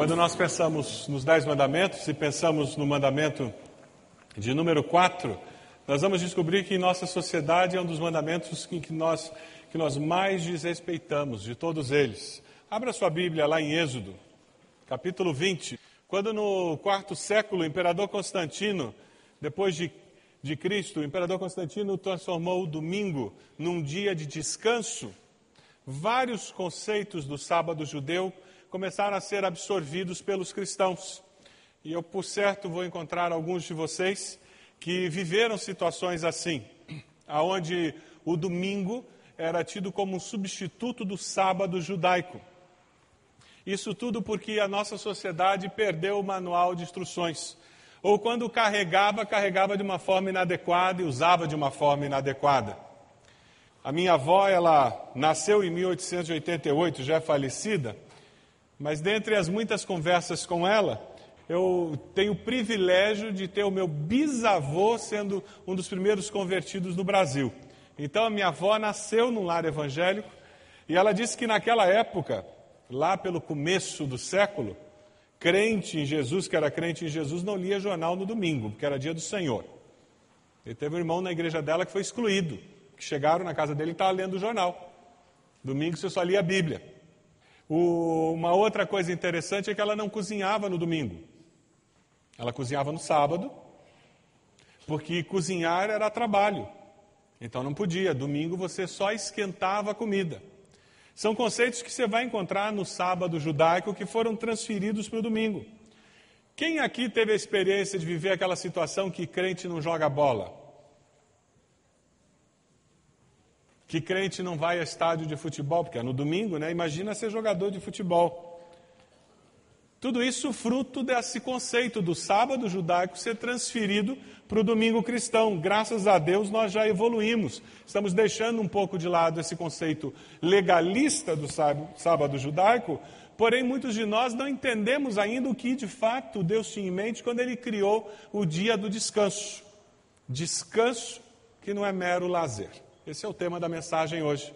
Quando nós pensamos nos Dez Mandamentos e pensamos no mandamento de número 4, nós vamos descobrir que nossa sociedade é um dos mandamentos que, que, nós, que nós mais desrespeitamos, de todos eles. Abra sua Bíblia lá em Êxodo, capítulo 20. Quando no quarto século o imperador Constantino, depois de, de Cristo, o imperador Constantino transformou o domingo num dia de descanso, vários conceitos do sábado judeu começaram a ser absorvidos pelos cristãos. E eu, por certo, vou encontrar alguns de vocês que viveram situações assim, aonde o domingo era tido como um substituto do sábado judaico. Isso tudo porque a nossa sociedade perdeu o manual de instruções. Ou quando carregava, carregava de uma forma inadequada e usava de uma forma inadequada. A minha avó, ela nasceu em 1888, já é falecida, mas dentre as muitas conversas com ela, eu tenho o privilégio de ter o meu bisavô sendo um dos primeiros convertidos no Brasil. Então a minha avó nasceu num lar evangélico e ela disse que naquela época, lá pelo começo do século, crente em Jesus, que era crente em Jesus, não lia jornal no domingo, porque era dia do Senhor. E teve um irmão na igreja dela que foi excluído, que chegaram na casa dele e estava lendo o jornal. Domingo você só lia a Bíblia. O, uma outra coisa interessante é que ela não cozinhava no domingo. Ela cozinhava no sábado, porque cozinhar era trabalho. Então não podia. Domingo você só esquentava a comida. São conceitos que você vai encontrar no sábado judaico que foram transferidos para o domingo. Quem aqui teve a experiência de viver aquela situação que crente não joga bola? Que crente não vai a estádio de futebol, porque é no domingo, né? Imagina ser jogador de futebol. Tudo isso fruto desse conceito do sábado judaico ser transferido para o domingo cristão. Graças a Deus nós já evoluímos. Estamos deixando um pouco de lado esse conceito legalista do sábado judaico, porém muitos de nós não entendemos ainda o que de fato Deus tinha em mente quando ele criou o dia do descanso. Descanso que não é mero lazer. Esse é o tema da mensagem hoje.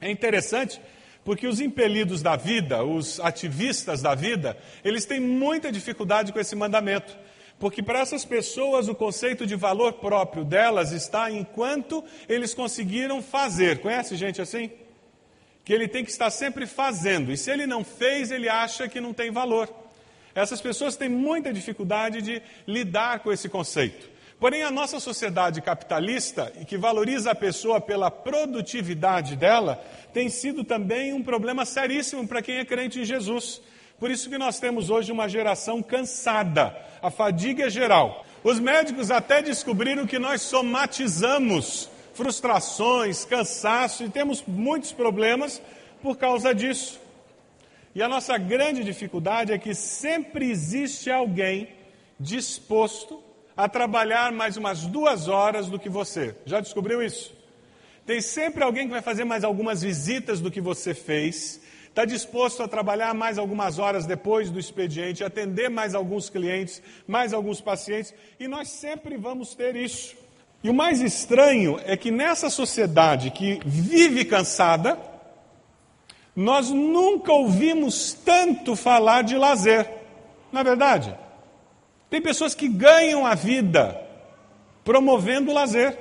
É interessante porque os impelidos da vida, os ativistas da vida, eles têm muita dificuldade com esse mandamento. Porque para essas pessoas o conceito de valor próprio delas está enquanto eles conseguiram fazer. Conhece gente assim? Que ele tem que estar sempre fazendo. E se ele não fez, ele acha que não tem valor. Essas pessoas têm muita dificuldade de lidar com esse conceito. Porém, a nossa sociedade capitalista, que valoriza a pessoa pela produtividade dela, tem sido também um problema seríssimo para quem é crente em Jesus. Por isso que nós temos hoje uma geração cansada, a fadiga é geral. Os médicos até descobriram que nós somatizamos frustrações, cansaço e temos muitos problemas por causa disso. E a nossa grande dificuldade é que sempre existe alguém disposto a trabalhar mais umas duas horas do que você. Já descobriu isso? Tem sempre alguém que vai fazer mais algumas visitas do que você fez, está disposto a trabalhar mais algumas horas depois do expediente, atender mais alguns clientes, mais alguns pacientes, e nós sempre vamos ter isso. E o mais estranho é que nessa sociedade que vive cansada, nós nunca ouvimos tanto falar de lazer. Na é verdade, tem pessoas que ganham a vida promovendo o lazer.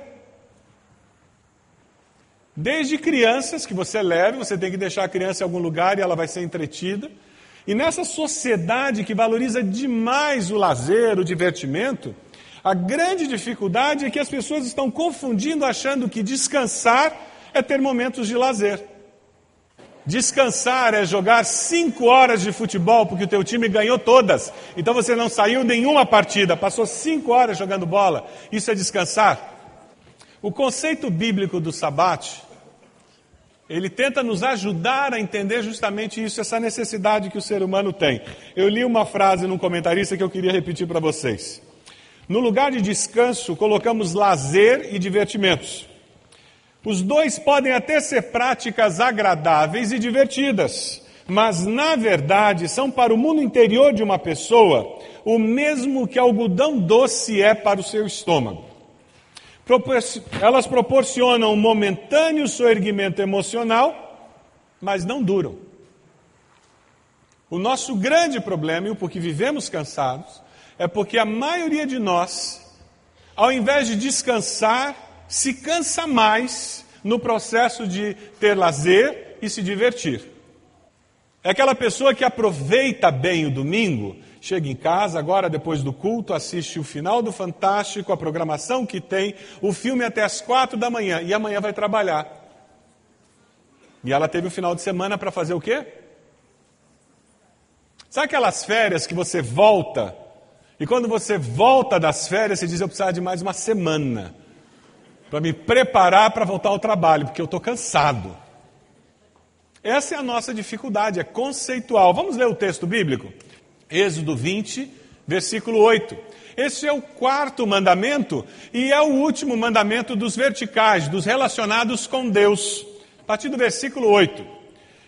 Desde crianças que você leva, você tem que deixar a criança em algum lugar e ela vai ser entretida. E nessa sociedade que valoriza demais o lazer, o divertimento, a grande dificuldade é que as pessoas estão confundindo, achando que descansar é ter momentos de lazer. Descansar é jogar cinco horas de futebol porque o teu time ganhou todas. Então você não saiu nenhuma partida, passou cinco horas jogando bola. Isso é descansar. O conceito bíblico do sabate, ele tenta nos ajudar a entender justamente isso, essa necessidade que o ser humano tem. Eu li uma frase num comentarista que eu queria repetir para vocês. No lugar de descanso, colocamos lazer e divertimentos. Os dois podem até ser práticas agradáveis e divertidas, mas na verdade são para o mundo interior de uma pessoa o mesmo que algodão doce é para o seu estômago. Elas proporcionam um momentâneo soerguimento emocional, mas não duram. O nosso grande problema, e o porquê vivemos cansados, é porque a maioria de nós, ao invés de descansar, se cansa mais no processo de ter lazer e se divertir. É aquela pessoa que aproveita bem o domingo, chega em casa agora depois do culto, assiste o final do Fantástico, a programação que tem, o filme até as quatro da manhã e amanhã vai trabalhar. E ela teve o final de semana para fazer o quê? Sabe aquelas férias que você volta e quando você volta das férias, você diz: Eu precisava de mais uma semana para me preparar para voltar ao trabalho, porque eu estou cansado. Essa é a nossa dificuldade, é conceitual. Vamos ler o texto bíblico? Êxodo 20, versículo 8. Esse é o quarto mandamento e é o último mandamento dos verticais, dos relacionados com Deus. A partir do versículo 8.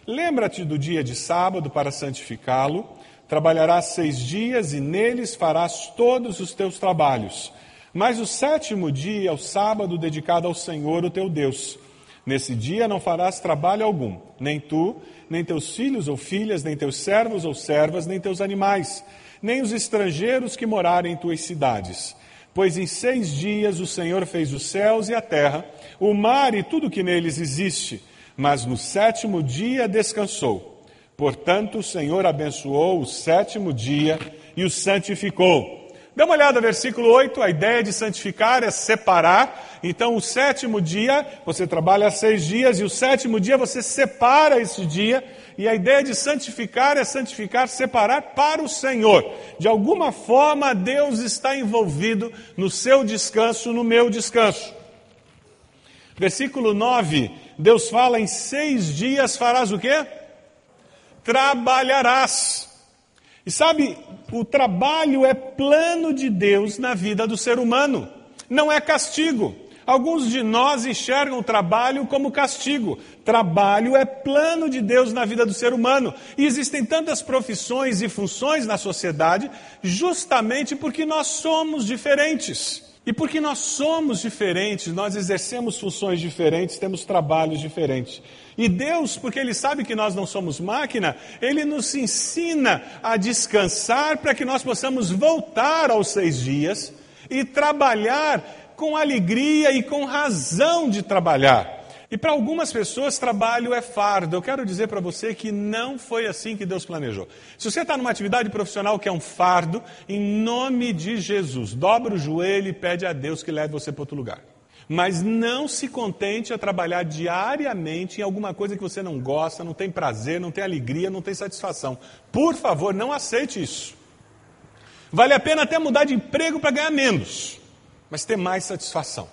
Lembra-te do dia de sábado para santificá-lo. Trabalharás seis dias e neles farás todos os teus trabalhos. Mas o sétimo dia é o sábado dedicado ao Senhor, o teu Deus. Nesse dia não farás trabalho algum, nem tu, nem teus filhos ou filhas, nem teus servos ou servas, nem teus animais, nem os estrangeiros que morarem em tuas cidades. Pois em seis dias o Senhor fez os céus e a terra, o mar e tudo que neles existe, mas no sétimo dia descansou. Portanto, o Senhor abençoou o sétimo dia e o santificou. Dê uma olhada versículo 8, a ideia de santificar é separar. Então, o sétimo dia, você trabalha seis dias, e o sétimo dia você separa esse dia. E a ideia de santificar é santificar, separar para o Senhor. De alguma forma, Deus está envolvido no seu descanso, no meu descanso. Versículo 9, Deus fala: em seis dias farás o quê? trabalharás. E sabe, o trabalho é plano de Deus na vida do ser humano, não é castigo. Alguns de nós enxergam o trabalho como castigo. Trabalho é plano de Deus na vida do ser humano. E existem tantas profissões e funções na sociedade justamente porque nós somos diferentes. E porque nós somos diferentes, nós exercemos funções diferentes, temos trabalhos diferentes. E Deus, porque Ele sabe que nós não somos máquina, Ele nos ensina a descansar para que nós possamos voltar aos seis dias e trabalhar com alegria e com razão de trabalhar. E para algumas pessoas, trabalho é fardo. Eu quero dizer para você que não foi assim que Deus planejou. Se você está numa atividade profissional que é um fardo, em nome de Jesus, dobra o joelho e pede a Deus que leve você para outro lugar. Mas não se contente a trabalhar diariamente em alguma coisa que você não gosta, não tem prazer, não tem alegria, não tem satisfação. Por favor, não aceite isso. Vale a pena até mudar de emprego para ganhar menos, mas ter mais satisfação,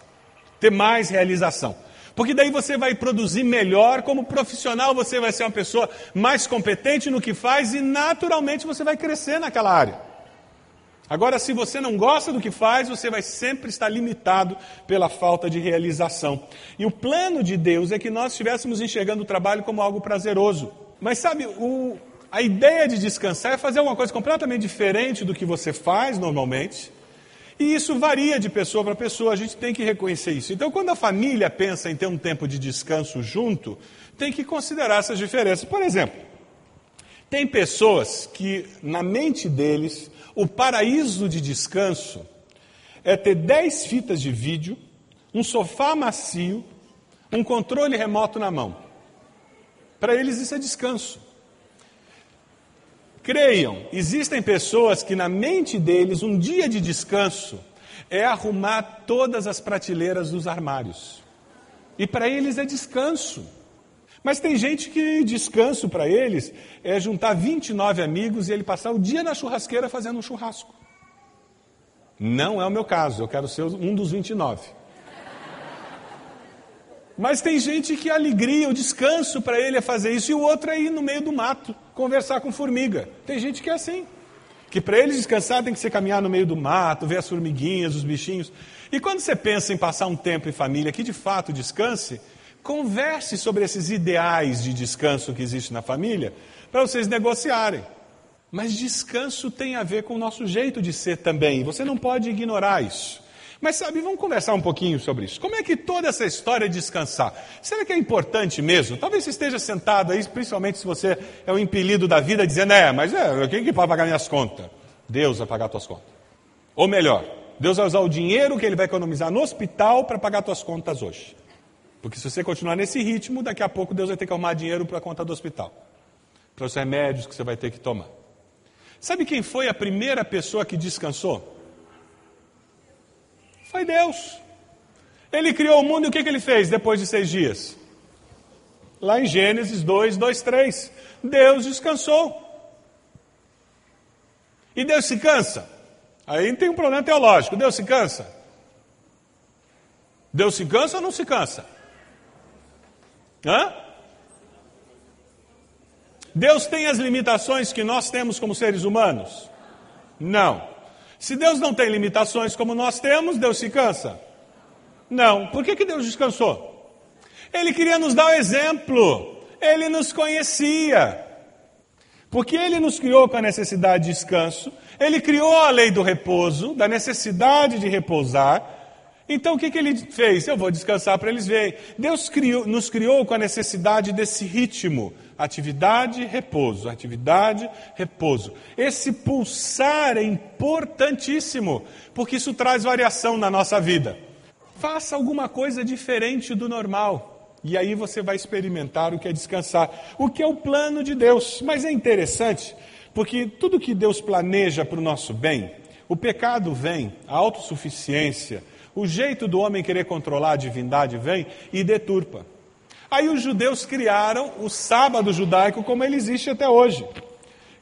ter mais realização. Porque daí você vai produzir melhor, como profissional você vai ser uma pessoa mais competente no que faz e naturalmente você vai crescer naquela área. Agora, se você não gosta do que faz, você vai sempre estar limitado pela falta de realização. E o plano de Deus é que nós estivéssemos enxergando o trabalho como algo prazeroso. Mas sabe, o, a ideia de descansar é fazer alguma coisa completamente diferente do que você faz normalmente. E isso varia de pessoa para pessoa, a gente tem que reconhecer isso. Então, quando a família pensa em ter um tempo de descanso junto, tem que considerar essas diferenças. Por exemplo, tem pessoas que, na mente deles, o paraíso de descanso é ter 10 fitas de vídeo, um sofá macio, um controle remoto na mão. Para eles isso é descanso. Creiam, existem pessoas que na mente deles um dia de descanso é arrumar todas as prateleiras dos armários. E para eles é descanso. Mas tem gente que descanso para eles é juntar 29 amigos e ele passar o dia na churrasqueira fazendo um churrasco. Não é o meu caso, eu quero ser um dos 29. Mas tem gente que a alegria, o descanso para ele é fazer isso, e o outro é ir no meio do mato, conversar com formiga. Tem gente que é assim. Que para eles descansar tem que ser caminhar no meio do mato, ver as formiguinhas, os bichinhos. E quando você pensa em passar um tempo em família que de fato descanse, Converse sobre esses ideais de descanso que existe na família para vocês negociarem. Mas descanso tem a ver com o nosso jeito de ser também. Você não pode ignorar isso. Mas sabe, vamos conversar um pouquinho sobre isso. Como é que toda essa história de descansar? Será que é importante mesmo? Talvez você esteja sentado aí, principalmente se você é o impelido da vida, dizendo, é, mas é, quem que vai pagar minhas contas? Deus vai pagar tuas contas. Ou melhor, Deus vai usar o dinheiro que Ele vai economizar no hospital para pagar tuas contas hoje. Porque se você continuar nesse ritmo, daqui a pouco Deus vai ter que arrumar dinheiro para a conta do hospital, para os remédios que você vai ter que tomar. Sabe quem foi a primeira pessoa que descansou? Foi Deus. Ele criou o mundo e o que, que ele fez depois de seis dias? Lá em Gênesis 2, 2, 3. Deus descansou. E Deus se cansa? Aí tem um problema teológico. Deus se cansa? Deus se cansa ou não se cansa? Hã? Deus tem as limitações que nós temos como seres humanos? Não. Se Deus não tem limitações como nós temos, Deus se cansa? Não. Por que, que Deus descansou? Ele queria nos dar o exemplo. Ele nos conhecia. Porque ele nos criou com a necessidade de descanso, ele criou a lei do repouso, da necessidade de repousar, então o que, que ele fez? Eu vou descansar para eles verem. Deus criou, nos criou com a necessidade desse ritmo. Atividade, repouso, atividade, repouso. Esse pulsar é importantíssimo, porque isso traz variação na nossa vida. Faça alguma coisa diferente do normal. E aí você vai experimentar o que é descansar, o que é o plano de Deus. Mas é interessante, porque tudo que Deus planeja para o nosso bem, o pecado vem, a autossuficiência, o jeito do homem querer controlar a divindade vem e deturpa. Aí os judeus criaram o sábado judaico como ele existe até hoje.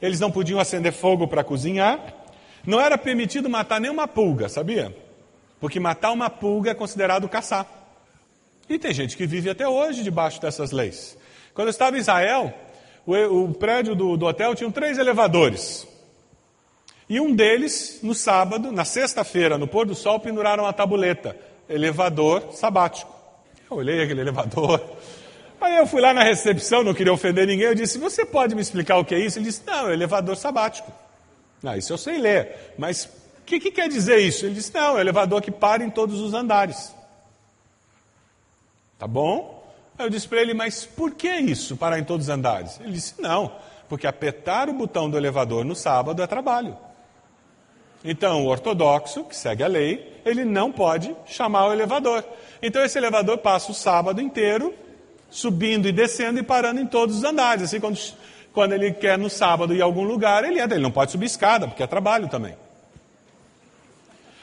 Eles não podiam acender fogo para cozinhar, não era permitido matar nenhuma pulga, sabia? Porque matar uma pulga é considerado caçar. E tem gente que vive até hoje debaixo dessas leis. Quando eu estava em Israel, o, o prédio do, do hotel tinha três elevadores. E um deles, no sábado, na sexta-feira, no pôr do sol, penduraram a tabuleta, elevador sabático. Eu olhei aquele elevador. Aí eu fui lá na recepção, não queria ofender ninguém, eu disse, você pode me explicar o que é isso? Ele disse, não, é elevador sabático. Ah, isso eu sei ler, mas o que, que quer dizer isso? Ele disse, não, é elevador que para em todos os andares. Tá bom? Aí eu disse para ele, mas por que isso, parar em todos os andares? Ele disse, não, porque apertar o botão do elevador no sábado é trabalho. Então, o ortodoxo, que segue a lei, ele não pode chamar o elevador. Então, esse elevador passa o sábado inteiro subindo e descendo e parando em todos os andares. Assim, quando, quando ele quer no sábado ir a algum lugar, ele entra. Ele não pode subir escada, porque é trabalho também.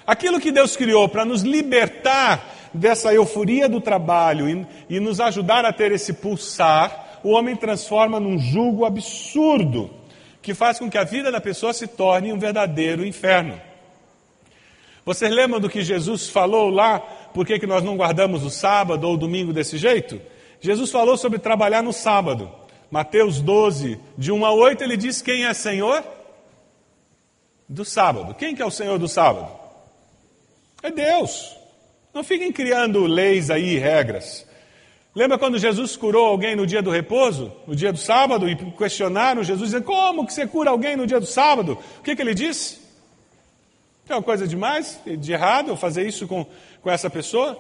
Aquilo que Deus criou para nos libertar dessa euforia do trabalho e, e nos ajudar a ter esse pulsar, o homem transforma num jugo absurdo que faz com que a vida da pessoa se torne um verdadeiro inferno. Vocês lembram do que Jesus falou lá? Por que, que nós não guardamos o sábado ou o domingo desse jeito? Jesus falou sobre trabalhar no sábado. Mateus 12, de 1 a 8, ele diz quem é Senhor do sábado. Quem que é o Senhor do sábado? É Deus. Não fiquem criando leis aí, regras. Lembra quando Jesus curou alguém no dia do repouso, no dia do sábado, e questionaram Jesus, dizendo, como que você cura alguém no dia do sábado? O que, que ele disse? Tem uma coisa demais, de errado, eu fazer isso com, com essa pessoa?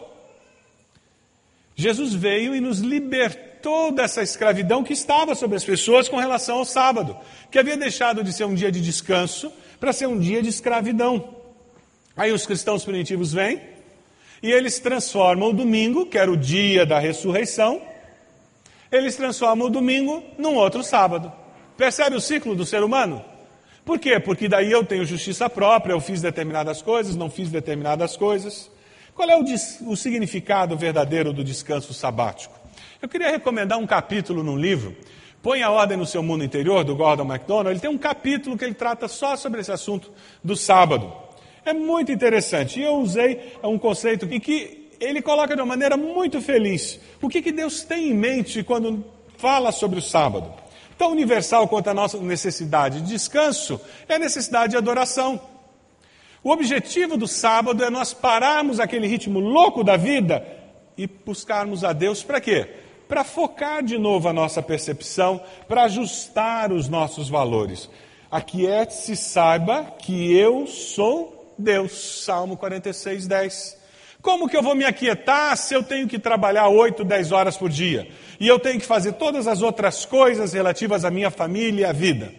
Jesus veio e nos libertou dessa escravidão que estava sobre as pessoas com relação ao sábado, que havia deixado de ser um dia de descanso para ser um dia de escravidão. Aí os cristãos primitivos vêm e eles transformam o domingo, que era o dia da ressurreição, eles transformam o domingo num outro sábado. Percebe o ciclo do ser humano? Por quê? Porque daí eu tenho justiça própria, eu fiz determinadas coisas, não fiz determinadas coisas. Qual é o, o significado verdadeiro do descanso sabático? Eu queria recomendar um capítulo num livro, Põe a Ordem no Seu Mundo Interior, do Gordon MacDonald. Ele tem um capítulo que ele trata só sobre esse assunto do sábado. É muito interessante. E eu usei um conceito em que ele coloca de uma maneira muito feliz o que, que Deus tem em mente quando fala sobre o sábado. Tão universal quanto a nossa necessidade de descanso é a necessidade de adoração. O objetivo do sábado é nós pararmos aquele ritmo louco da vida e buscarmos a Deus para quê? Para focar de novo a nossa percepção, para ajustar os nossos valores. Aquiete-se, saiba que eu sou Deus. Salmo 46, 10. Como que eu vou me aquietar se eu tenho que trabalhar 8, 10 horas por dia? E eu tenho que fazer todas as outras coisas relativas à minha família e à vida?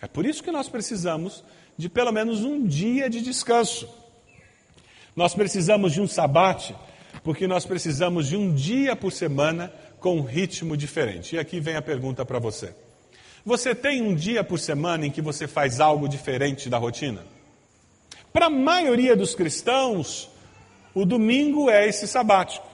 É por isso que nós precisamos de pelo menos um dia de descanso. Nós precisamos de um sabate, porque nós precisamos de um dia por semana com um ritmo diferente. E aqui vem a pergunta para você. Você tem um dia por semana em que você faz algo diferente da rotina? Para a maioria dos cristãos, o domingo é esse sabático.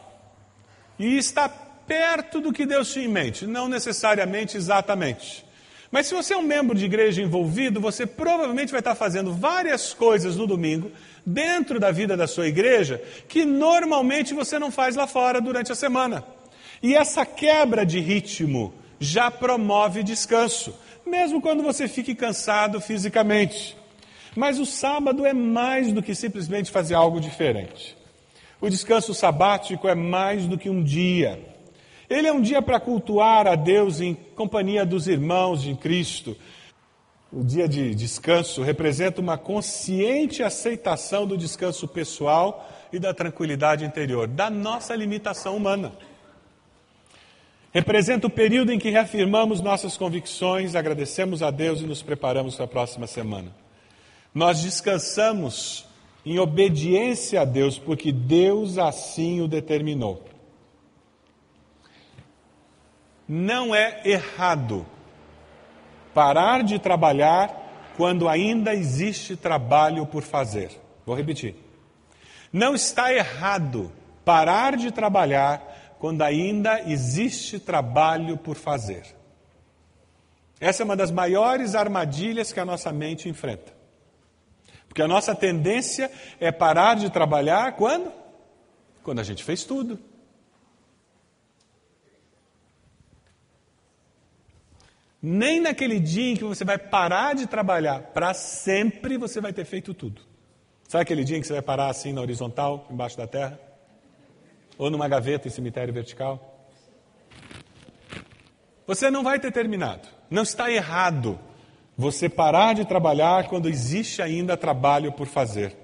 E está perto do que Deus tinha em mente, não necessariamente exatamente. Mas se você é um membro de igreja envolvido, você provavelmente vai estar fazendo várias coisas no domingo, dentro da vida da sua igreja, que normalmente você não faz lá fora durante a semana. E essa quebra de ritmo já promove descanso, mesmo quando você fique cansado fisicamente. Mas o sábado é mais do que simplesmente fazer algo diferente. O descanso sabático é mais do que um dia. Ele é um dia para cultuar a Deus em companhia dos irmãos de Cristo. O dia de descanso representa uma consciente aceitação do descanso pessoal e da tranquilidade interior, da nossa limitação humana. Representa o período em que reafirmamos nossas convicções, agradecemos a Deus e nos preparamos para a próxima semana. Nós descansamos em obediência a Deus, porque Deus assim o determinou. Não é errado parar de trabalhar quando ainda existe trabalho por fazer. Vou repetir. Não está errado parar de trabalhar quando ainda existe trabalho por fazer. Essa é uma das maiores armadilhas que a nossa mente enfrenta. Porque a nossa tendência é parar de trabalhar quando? Quando a gente fez tudo. Nem naquele dia em que você vai parar de trabalhar para sempre, você vai ter feito tudo. Sabe aquele dia em que você vai parar assim na horizontal, embaixo da terra? Ou numa gaveta em cemitério vertical? Você não vai ter terminado. Não está errado você parar de trabalhar quando existe ainda trabalho por fazer.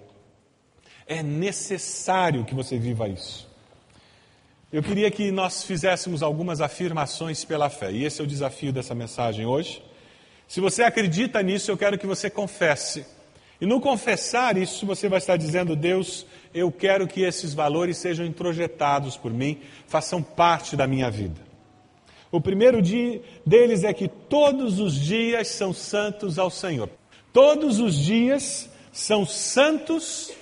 É necessário que você viva isso. Eu queria que nós fizéssemos algumas afirmações pela fé, e esse é o desafio dessa mensagem hoje. Se você acredita nisso, eu quero que você confesse. E no confessar isso, você vai estar dizendo: Deus, eu quero que esses valores sejam introjetados por mim, façam parte da minha vida. O primeiro dia deles é que todos os dias são santos ao Senhor. Todos os dias são santos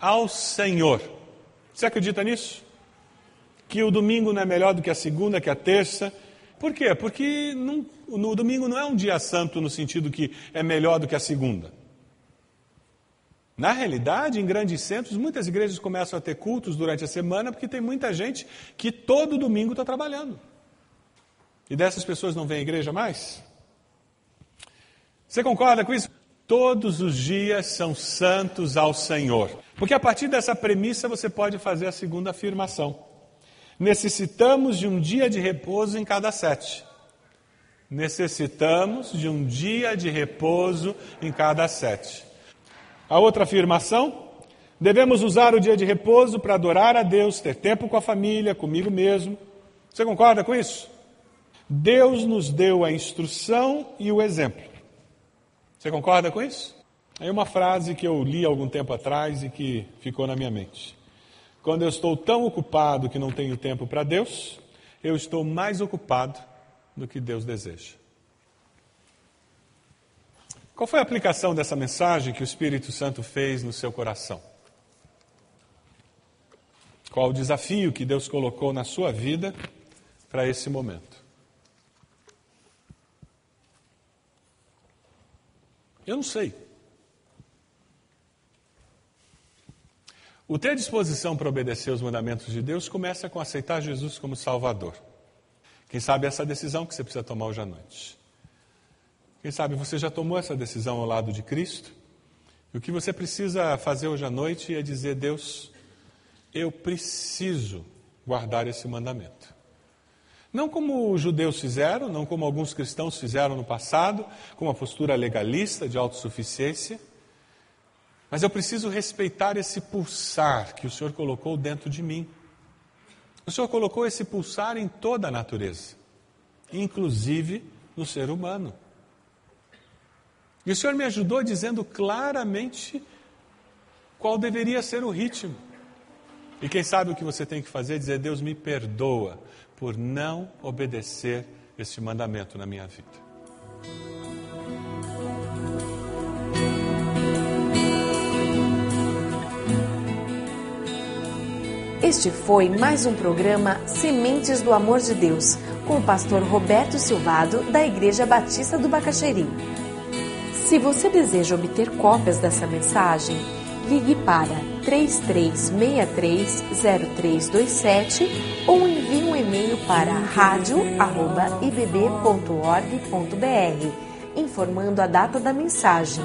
ao Senhor. Você acredita nisso? que o domingo não é melhor do que a segunda, que a terça, Por quê? Porque não, no domingo não é um dia santo no sentido que é melhor do que a segunda. Na realidade, em grandes centros, muitas igrejas começam a ter cultos durante a semana porque tem muita gente que todo domingo está trabalhando. E dessas pessoas não vem à igreja mais? Você concorda com isso? Todos os dias são santos ao Senhor. Porque a partir dessa premissa você pode fazer a segunda afirmação. Necessitamos de um dia de repouso em cada sete. Necessitamos de um dia de repouso em cada sete. A outra afirmação: devemos usar o dia de repouso para adorar a Deus, ter tempo com a família, comigo mesmo. Você concorda com isso? Deus nos deu a instrução e o exemplo. Você concorda com isso? Aí uma frase que eu li algum tempo atrás e que ficou na minha mente. Quando eu estou tão ocupado que não tenho tempo para Deus, eu estou mais ocupado do que Deus deseja. Qual foi a aplicação dessa mensagem que o Espírito Santo fez no seu coração? Qual o desafio que Deus colocou na sua vida para esse momento? Eu não sei. O ter disposição para obedecer os mandamentos de Deus começa com aceitar Jesus como Salvador. Quem sabe essa decisão que você precisa tomar hoje à noite. Quem sabe você já tomou essa decisão ao lado de Cristo? E o que você precisa fazer hoje à noite é dizer: Deus, eu preciso guardar esse mandamento. Não como os judeus fizeram, não como alguns cristãos fizeram no passado, com uma postura legalista de autossuficiência, mas eu preciso respeitar esse pulsar que o Senhor colocou dentro de mim. O Senhor colocou esse pulsar em toda a natureza, inclusive no ser humano. E o Senhor me ajudou dizendo claramente qual deveria ser o ritmo. E quem sabe o que você tem que fazer? Dizer: Deus me perdoa por não obedecer este mandamento na minha vida. Este foi mais um programa Sementes do Amor de Deus, com o pastor Roberto Silvado, da Igreja Batista do Bacaxeri. Se você deseja obter cópias dessa mensagem, ligue para 33630327 ou envie um e-mail para radio@ibb.org.br informando a data da mensagem.